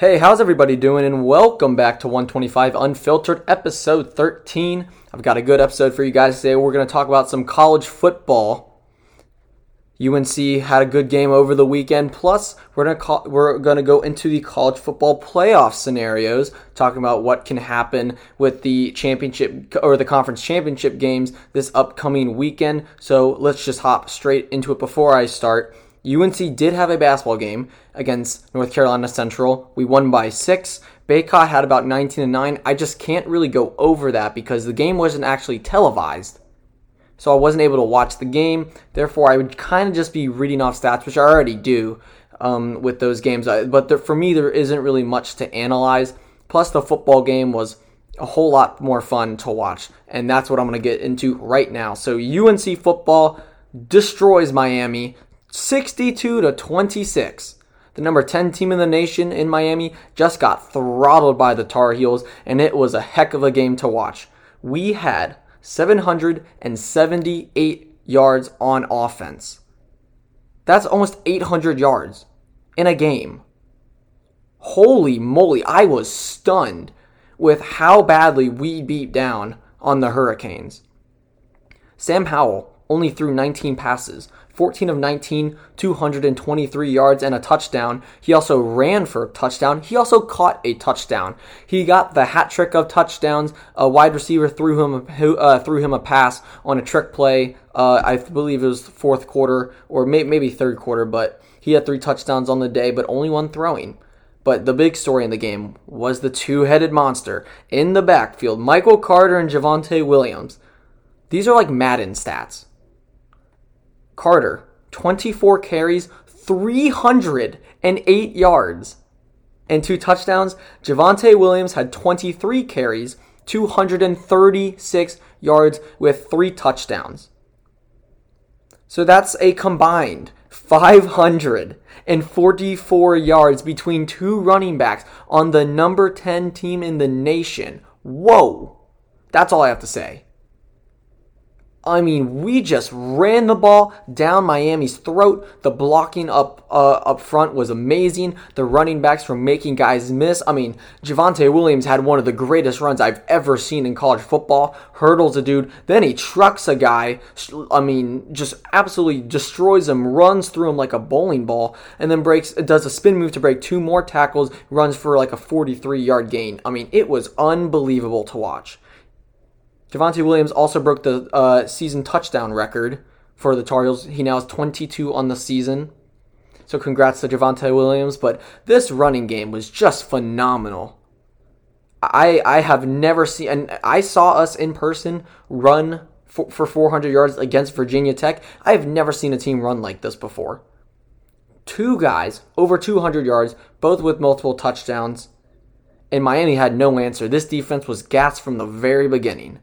Hey, how's everybody doing? And welcome back to 125 Unfiltered, episode 13. I've got a good episode for you guys today. We're going to talk about some college football. UNC had a good game over the weekend. Plus, we're going to call, we're going to go into the college football playoff scenarios, talking about what can happen with the championship or the conference championship games this upcoming weekend. So let's just hop straight into it. Before I start, UNC did have a basketball game against North Carolina Central. We won by six. Bacot had about 19 and 9. I just can't really go over that because the game wasn't actually televised. So I wasn't able to watch the game. Therefore, I would kind of just be reading off stats, which I already do um, with those games. But there, for me, there isn't really much to analyze. Plus, the football game was a whole lot more fun to watch. And that's what I'm going to get into right now. So, UNC football destroys Miami 62 to 26. The number 10 team in the nation in Miami just got throttled by the Tar Heels, and it was a heck of a game to watch. We had 778 yards on offense. That's almost 800 yards in a game. Holy moly, I was stunned with how badly we beat down on the Hurricanes. Sam Howell only threw 19 passes 14 of 19, 223 yards and a touchdown. He also ran for a touchdown. He also caught a touchdown. He got the hat trick of touchdowns. A wide receiver threw him uh, threw him a pass on a trick play. Uh, I believe it was fourth quarter or may- maybe third quarter, but he had three touchdowns on the day, but only one throwing. But the big story in the game was the two-headed monster in the backfield, Michael Carter and Javonte Williams. These are like Madden stats. Carter, 24 carries, 308 yards, and two touchdowns. Javonte Williams had 23 carries, 236 yards with three touchdowns. So that's a combined 544 yards between two running backs on the number 10 team in the nation. Whoa! That's all I have to say. I mean, we just ran the ball down Miami's throat. The blocking up uh, up front was amazing. The running backs were making guys miss. I mean, Javonte Williams had one of the greatest runs I've ever seen in college football. Hurdles a dude, then he trucks a guy. I mean, just absolutely destroys him, runs through him like a bowling ball, and then breaks. Does a spin move to break two more tackles. Runs for like a 43 yard gain. I mean, it was unbelievable to watch. Javonte Williams also broke the uh, season touchdown record for the Tar Heels. He now has 22 on the season. So congrats to Javonte Williams. But this running game was just phenomenal. I I have never seen, and I saw us in person run for, for 400 yards against Virginia Tech. I have never seen a team run like this before. Two guys over 200 yards, both with multiple touchdowns. And Miami had no answer. This defense was gassed from the very beginning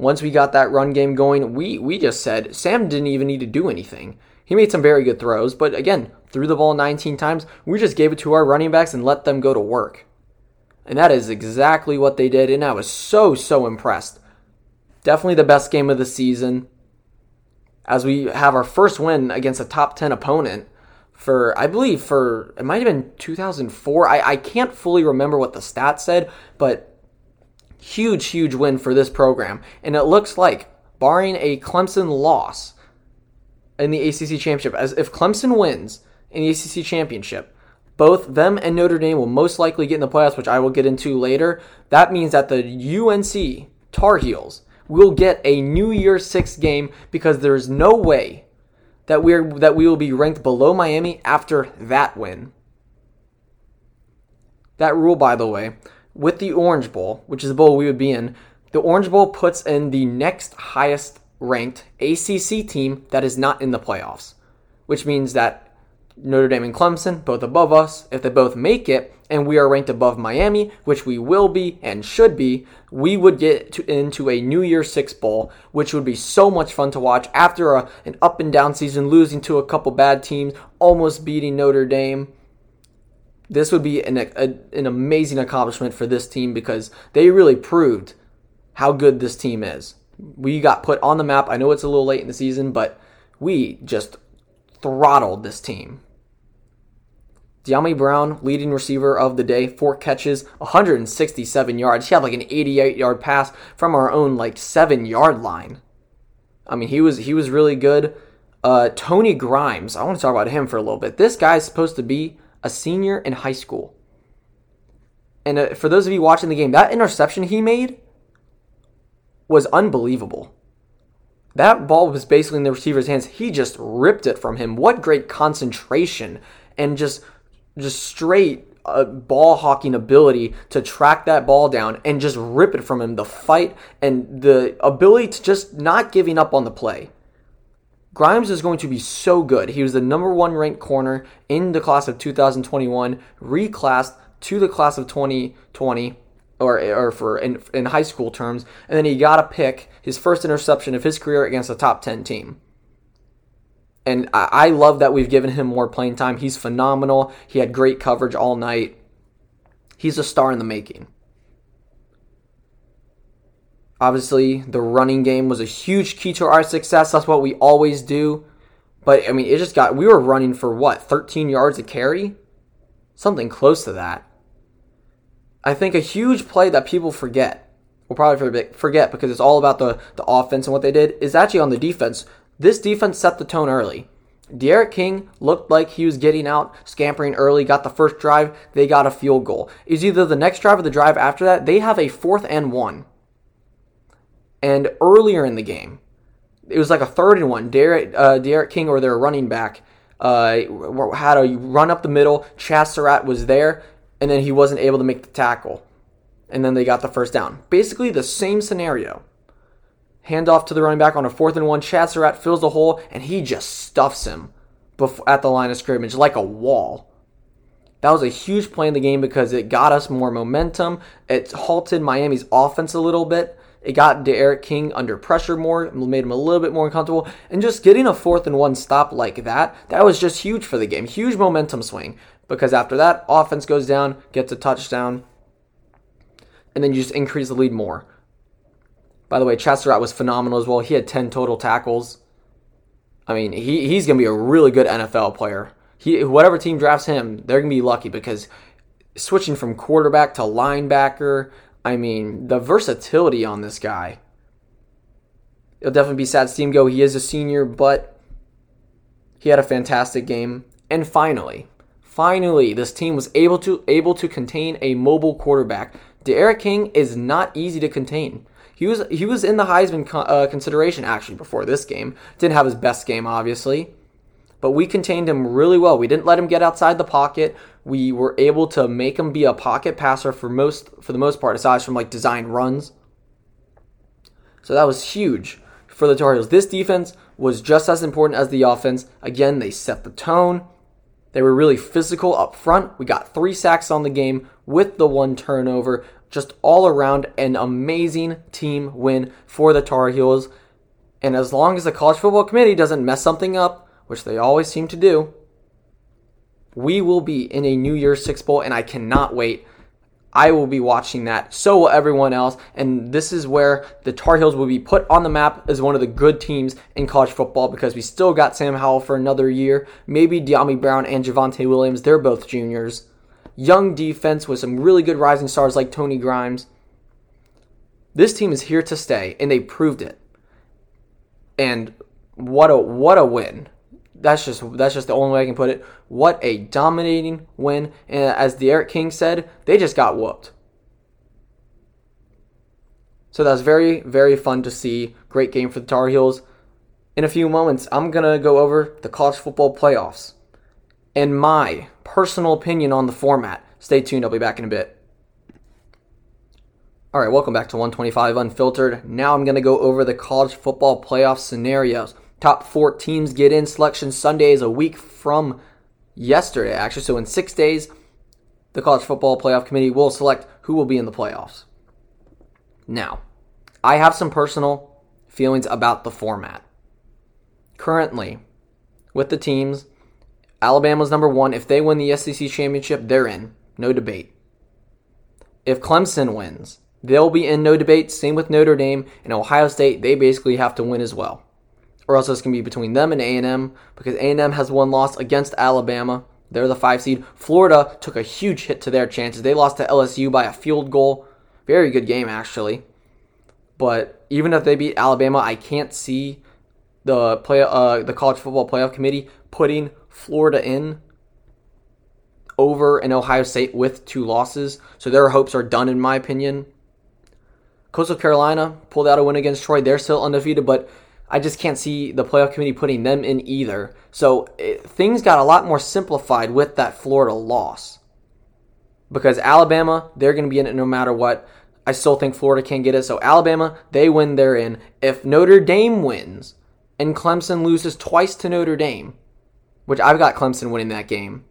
once we got that run game going, we we just said Sam didn't even need to do anything. He made some very good throws, but again, threw the ball 19 times. We just gave it to our running backs and let them go to work. And that is exactly what they did, and I was so, so impressed. Definitely the best game of the season. As we have our first win against a top 10 opponent for, I believe, for, it might have been 2004. I, I can't fully remember what the stats said, but huge, huge win for this program. And it looks like, barring a Clemson loss in the ACC championship, as if Clemson wins in the ACC championship, both them and Notre Dame will most likely get in the playoffs, which I will get into later. That means that the UNC Tar Heels will get a New Year's Six game because there is no way that we're that we will be ranked below Miami after that win. That rule, by the way, with the Orange Bowl, which is the bowl we would be in, the Orange Bowl puts in the next highest ranked ACC team that is not in the playoffs, which means that Notre Dame and Clemson, both above us, if they both make it, and we are ranked above Miami, which we will be and should be, we would get to, into a New Year Six Bowl, which would be so much fun to watch after a, an up and down season, losing to a couple bad teams, almost beating Notre Dame this would be an, a, an amazing accomplishment for this team because they really proved how good this team is. We got put on the map. I know it's a little late in the season, but we just throttled this team. Dyami Brown, leading receiver of the day, four catches, 167 yards. He had like an 88 yard pass from our own like seven yard line. I mean, he was he was really good. Uh, Tony Grimes, I want to talk about him for a little bit. This guy's supposed to be a senior in high school. And uh, for those of you watching the game, that interception he made was unbelievable. That ball was basically in the receiver's hands. He just ripped it from him. What great concentration and just just straight uh, ball hawking ability to track that ball down and just rip it from him. The fight and the ability to just not giving up on the play. Grimes is going to be so good. He was the number one ranked corner in the class of 2021, reclassed to the class of 2020, or, or for in, in high school terms, and then he got a pick, his first interception of his career against a top 10 team. And I, I love that we've given him more playing time. He's phenomenal. He had great coverage all night. He's a star in the making. Obviously, the running game was a huge key to our success. That's what we always do. But I mean, it just got we were running for what, 13 yards a carry? Something close to that. I think a huge play that people forget, will probably forget because it's all about the, the offense and what they did, is actually on the defense. This defense set the tone early. D'Eriq King looked like he was getting out, scampering early, got the first drive, they got a field goal. Is either the next drive or the drive after that, they have a fourth and one. And earlier in the game, it was like a third and one. D'Eriq, uh, D'Eriq King or their running back uh, had a run up the middle. Chazz Surratt was there, and then he wasn't able to make the tackle. And then they got the first down. Basically the same scenario. Handoff to the running back on a fourth and one. Chazz Surratt fills the hole, and he just stuffs him at the line of scrimmage like a wall. That was a huge play in the game because it got us more momentum. It halted Miami's offense a little bit. It got D'Eriq King under pressure more, made him a little bit more uncomfortable, and just getting a fourth and one stop like that, that was just huge for the game. Huge momentum swing because after that, offense goes down, gets a touchdown, and then you just increase the lead more. By the way, Chazz Surratt was phenomenal as well. He had 10 total tackles. I mean, he, he's going to be a really good NFL player. He, whatever team drafts him, they're going to be lucky because switching from quarterback to linebacker, I mean, the versatility on this guy. It'll definitely be sad to see him go. He is a senior, but he had a fantastic game. And finally, finally, this team was able to able to contain a mobile quarterback. D'Eriq King is not easy to contain. He was he was in the Heisman uh, consideration actually before this game. Didn't have his best game, obviously, but we contained him really well. We didn't let him get outside the pocket we were able to make him be a pocket passer for most for the most part, aside from like design runs. So that was huge for the Tar Heels. This defense was just as important as the offense. Again, they set the tone. They were really physical up front. We got three sacks on the game with the one turnover. Just all around an amazing team win for the Tar Heels. And as long as the college football committee doesn't mess something up, which they always seem to do, we will be in a New Year's Six Bowl, and I cannot wait. I will be watching that. So will everyone else. And this is where the Tar Heels will be put on the map as one of the good teams in college football because we still got Sam Howell for another year. Maybe Dyami Brown and Javonte Williams. They're both juniors. Young defense with some really good rising stars like Tony Grimes. This team is here to stay, and they proved it. And what a what a win that's just that's just the only way I can put it. What a dominating win! And as D'Eriq King said, they just got whooped. So that's very very fun to see. Great game for the Tar Heels. In a few moments, I'm gonna go over the college football playoffs and my personal opinion on the format. Stay tuned. I'll be back in a bit. All right, welcome back to 125 Unfiltered. Now I'm going to go over the college football playoff scenarios. Top four teams get in. Selection Sunday is a week from yesterday, actually. So in six days, the College Football Playoff Committee will select who will be in the playoffs. Now, I have some personal feelings about the format. Currently, with the teams, Alabama's number one. If they win the SEC championship, they're in. No debate. If Clemson wins, they'll be in no debate. Same with Notre Dame and Ohio State. They basically have to win as well or else it's going to be between them and A&M because A&M has one loss against Alabama They're the five seed. Florida took a huge hit to their chances. They lost to LSU by a field goal. Very good game, actually. But even if they beat Alabama, I can't see the play uh, the college football playoff committee putting Florida in over an Ohio State with two losses. So their hopes are done, in my opinion. Coastal Carolina pulled out a win against Troy. They're still undefeated, but I just can't see the playoff committee putting them in either. So it, things got a lot more simplified with that Florida loss. Because Alabama, they're going to be in it no matter what. I still think Florida can get it. So Alabama, they win, they're in. If Notre Dame wins and Clemson loses twice to Notre Dame, which I've got Clemson winning that game.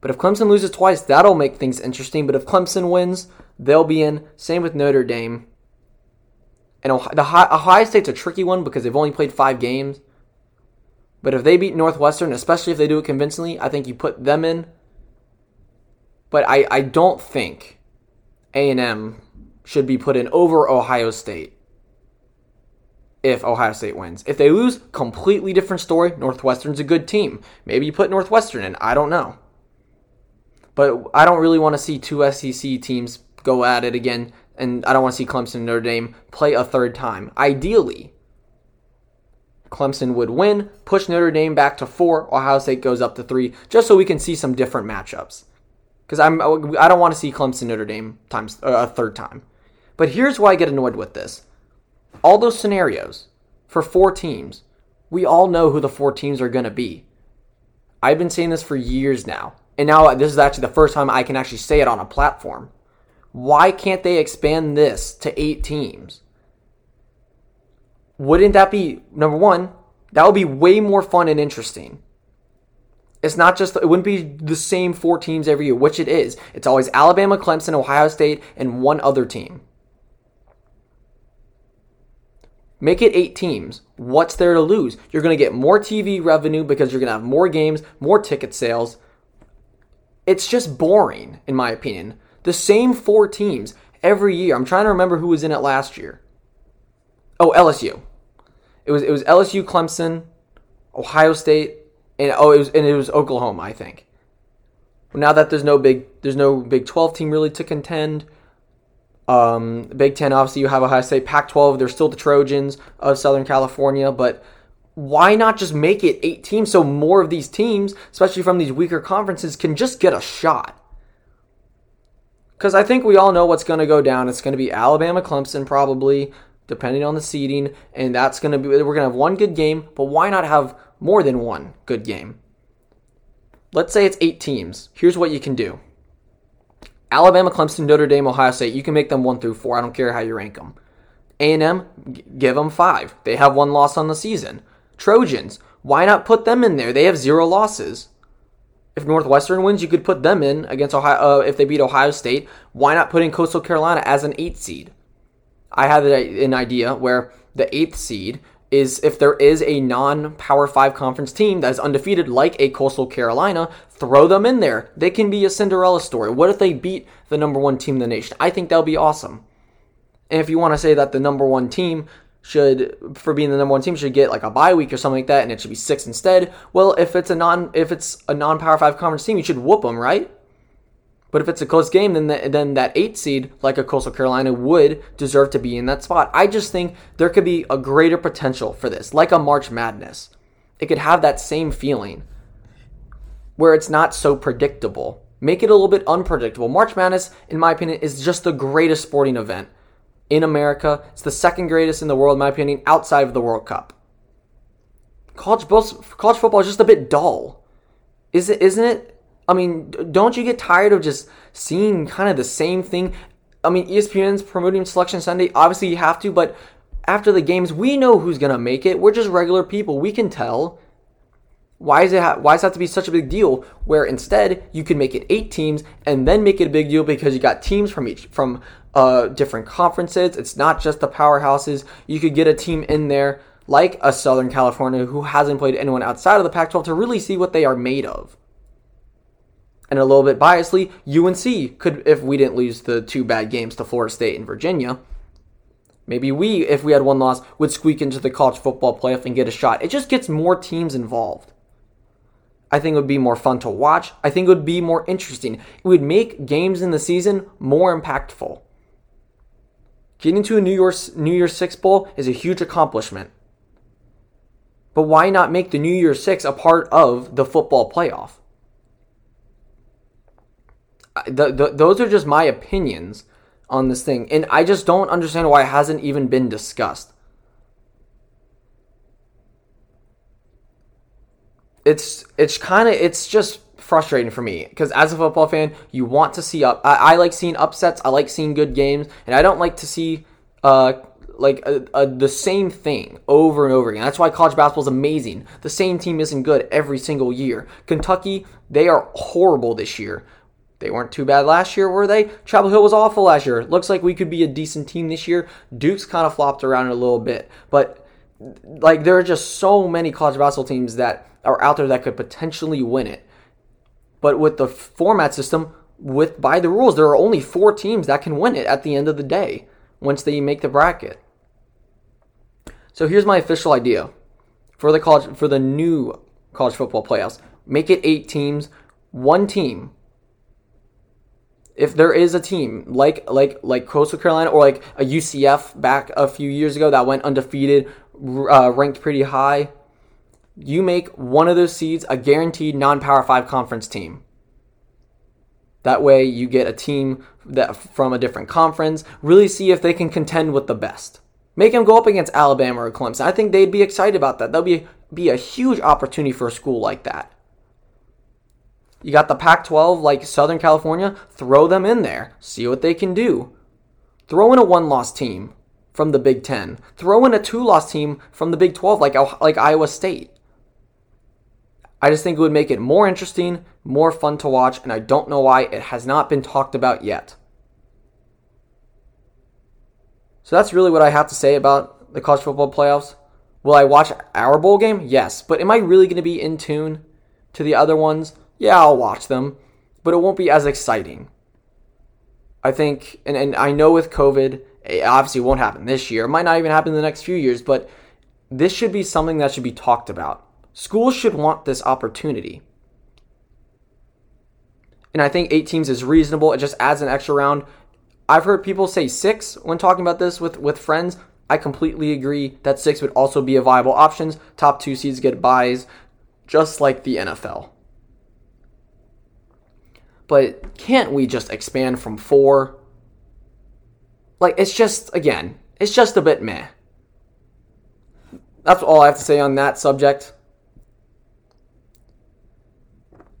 But if Clemson loses twice, that'll make things interesting. But if Clemson wins, they'll be in. Same with Notre Dame. And the Ohio State's a tricky one because they've only played five games. But if they beat Northwestern, especially if they do it convincingly, I think you put them in. But I, I don't think A&M should be put in over Ohio State if Ohio State wins. If they lose, completely different story. Northwestern's a good team. Maybe you put Northwestern in. I don't know. But I don't really want to see two SEC teams go at it again and I don't want to see Clemson and Notre Dame play a third time. Ideally, Clemson would win, push Notre Dame back to four, Ohio State goes up to three, just so we can see some different matchups. Because I'm I don't want to see Clemson Notre Dame times uh, a third time. But here's why I get annoyed with this: all those scenarios for four teams, we all know who the four teams are going to be. I've been saying this for years now, and now this is actually the first time I can actually say it on a platform. Why can't they expand this to eight teams? Wouldn't that be, number one, that would be way more fun and interesting. It's not just, it wouldn't be the same four teams every year, which it is. It's always Alabama, Clemson, Ohio State, and one other team. Make it eight teams. What's there to lose? You're going to get more TV revenue because you're going to have more games, more ticket sales. It's just boring, in my opinion. The same four teams every year. I'm trying to remember who was in it last year. Oh, LSU. It was it was LSU, Clemson, Ohio State, and oh, it was and it was Oklahoma, I think. Now that there's no big there's no Big 12 team really to contend. Um, Big 10 obviously you have Ohio State, Pac-12, there's still the Trojans of Southern California, but why not just make it eight teams so more of these teams, especially from these weaker conferences, can just get a shot? Because I think we all know what's going to go down. It's going to be Alabama, Clemson, probably, depending on the seeding. And that's going to be, we're going to have one good game, but why not have more than one good game? Let's say it's eight teams. Here's what you can do Alabama, Clemson, Notre Dame, Ohio State. You can make them one through four. I don't care how you rank them. A&M, give them five. They have one loss on the season. Trojans, why not put them in there? They have zero losses if Northwestern wins, you could put them in against Ohio. Uh, if they beat Ohio State, why not put in Coastal Carolina as an eighth seed? I had an idea where the eighth seed is if there is a non-power five conference team that is undefeated, like a Coastal Carolina, throw them in there. They can be a Cinderella story. What if they beat the number one team in the nation? I think that'll be awesome. And if you want to say that the number one team should for being the number one team should get like a bye week or something like that, and it should be six instead. Well, if it's a non if it's a non Power Five conference team, you should whoop them, right? But if it's a close game, then the, then that eight seed, like a Coastal Carolina, would deserve to be in that spot. I just think there could be a greater potential for this, like a March Madness. It could have that same feeling, where it's not so predictable. Make it a little bit unpredictable. March Madness, in my opinion, is just the greatest sporting event in America. It's the second greatest in the world, in my opinion, outside of the World Cup. College, college football is just a bit dull. Is it, isn't it? I mean, don't you get tired of just seeing kind of the same thing? I mean, ESPN's promoting Selection Sunday. Obviously, you have to, but after the games, we know who's going to make it. We're just regular people. We can tell. Why is it? Ha- why does it have to be such a big deal? Where instead you can make it eight teams and then make it a big deal because you got teams from each from uh, different conferences. It's not just the powerhouses. You could get a team in there like a Southern California who hasn't played anyone outside of the Pac 12 to really see what they are made of. And a little bit biasly, UNC could, if we didn't lose the two bad games to Florida State and Virginia, maybe we, if we had one loss, would squeak into the college football playoff and get a shot. It just gets more teams involved. I think it would be more fun to watch. I think it would be more interesting. It would make games in the season more impactful. Getting to a New Year's New Year's Six bowl is a huge accomplishment. But why not make the New Year's Six a part of the football playoff? The, the, those are just my opinions on this thing, and I just don't understand why it hasn't even been discussed. It's it's kind of it's just frustrating for me because as a football fan, you want to see up. I, I, like seeing upsets. I like seeing good games, and I don't like to see uh like a, a, the same thing over and over again. That's why college basketball is amazing. The same team isn't good every single year. Kentucky, they are horrible this year. They weren't too bad last year, were they? Chapel Hill was awful last year. Looks like we could be a decent team this year. Duke's kind of flopped around a little bit, but like there are just so many college basketball teams that are out there that could potentially win it. But with the format system, with by the rules, there are only four teams that can win it at the end of the day once they make the bracket. So here's my official idea for the college for the new college football playoffs. Make it eight teams, one team. If there is a team like like like Coastal Carolina or like a UCF back a few years ago that went undefeated, uh, ranked pretty high, you make one of those seeds a guaranteed non-power 5 conference team. That way you get a team that from a different conference, really see if they can contend with the best. Make them go up against Alabama or Clemson. I think they'd be excited about that. That'll be be a huge opportunity for a school like that. You got the Pac 12 like Southern California, throw them in there, see what they can do. Throw in a one loss team from the Big Ten, throw in a two loss team from the Big 12 like, like Iowa State. I just think it would make it more interesting, more fun to watch, and I don't know why it has not been talked about yet. So that's really what I have to say about the college football playoffs. Will I watch our bowl game? Yes. But am I really going to be in tune to the other ones? Yeah, I'll watch them, but it won't be as exciting. I think, and, and I know with COVID, it obviously won't happen this year. It might not even happen in the next few years, but this should be something that should be talked about. Schools should want this opportunity. And I think eight teams is reasonable. It just adds an extra round. I've heard people say six when talking about this with, with friends. I completely agree that six would also be a viable option. Top two seeds get buys, just like the NFL. But can't we just expand from four? Like, it's just, again, it's just a bit meh. That's all I have to say on that subject.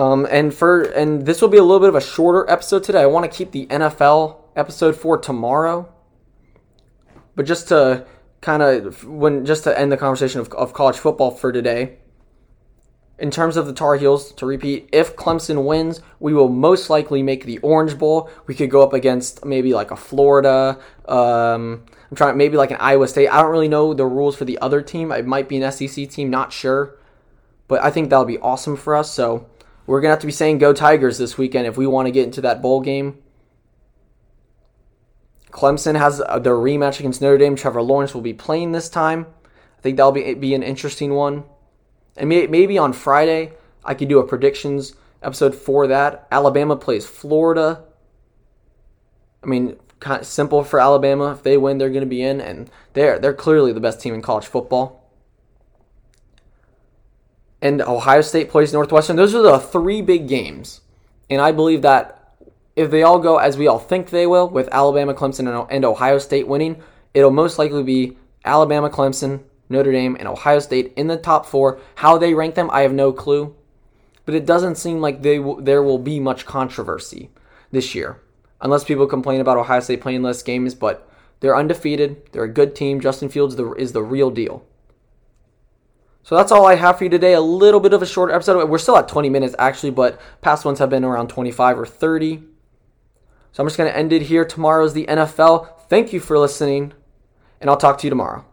Um, and for and this will be a little bit of a shorter episode today. I want to keep the NFL episode for tomorrow, but just to kind of when just to end the conversation of, of college football for today. In terms of the Tar Heels, to repeat, if Clemson wins, we will most likely make the Orange Bowl. We could go up against maybe like a Florida. Um, I'm trying maybe like an Iowa State. I don't really know the rules for the other team. It might be an SEC team, not sure, but I think that'll be awesome for us. So we're to have to be saying go Tigers this weekend if we want to get into that bowl game. Clemson has their rematch against Notre Dame. Trevor Lawrence will be playing this time. I think that'll be, be an interesting one. And may, maybe on Friday, I could do a predictions episode for that. Alabama plays Florida. I mean, kind of simple for Alabama. If they win, they're going to be in, and they're they're clearly the best team in college football and Ohio State plays Northwestern. Those are the three big games. And I believe that if they all go as we all think they will, with Alabama, Clemson, and Ohio State winning, it'll most likely be Alabama, Clemson, Notre Dame, and Ohio State in the top four. How they rank them, I have no clue. But it doesn't seem like they w- there will be much controversy this year, unless people complain about Ohio State playing less games. But they're undefeated. They're a good team. Justin Fields is the real deal. So that's all I have for you today. A little bit of a short episode. We're still at 20 minutes actually, but past ones have been around 25 or 30. So I'm just going to end it here. Tomorrow's the NFL. Thank you for listening, and I'll talk to you tomorrow.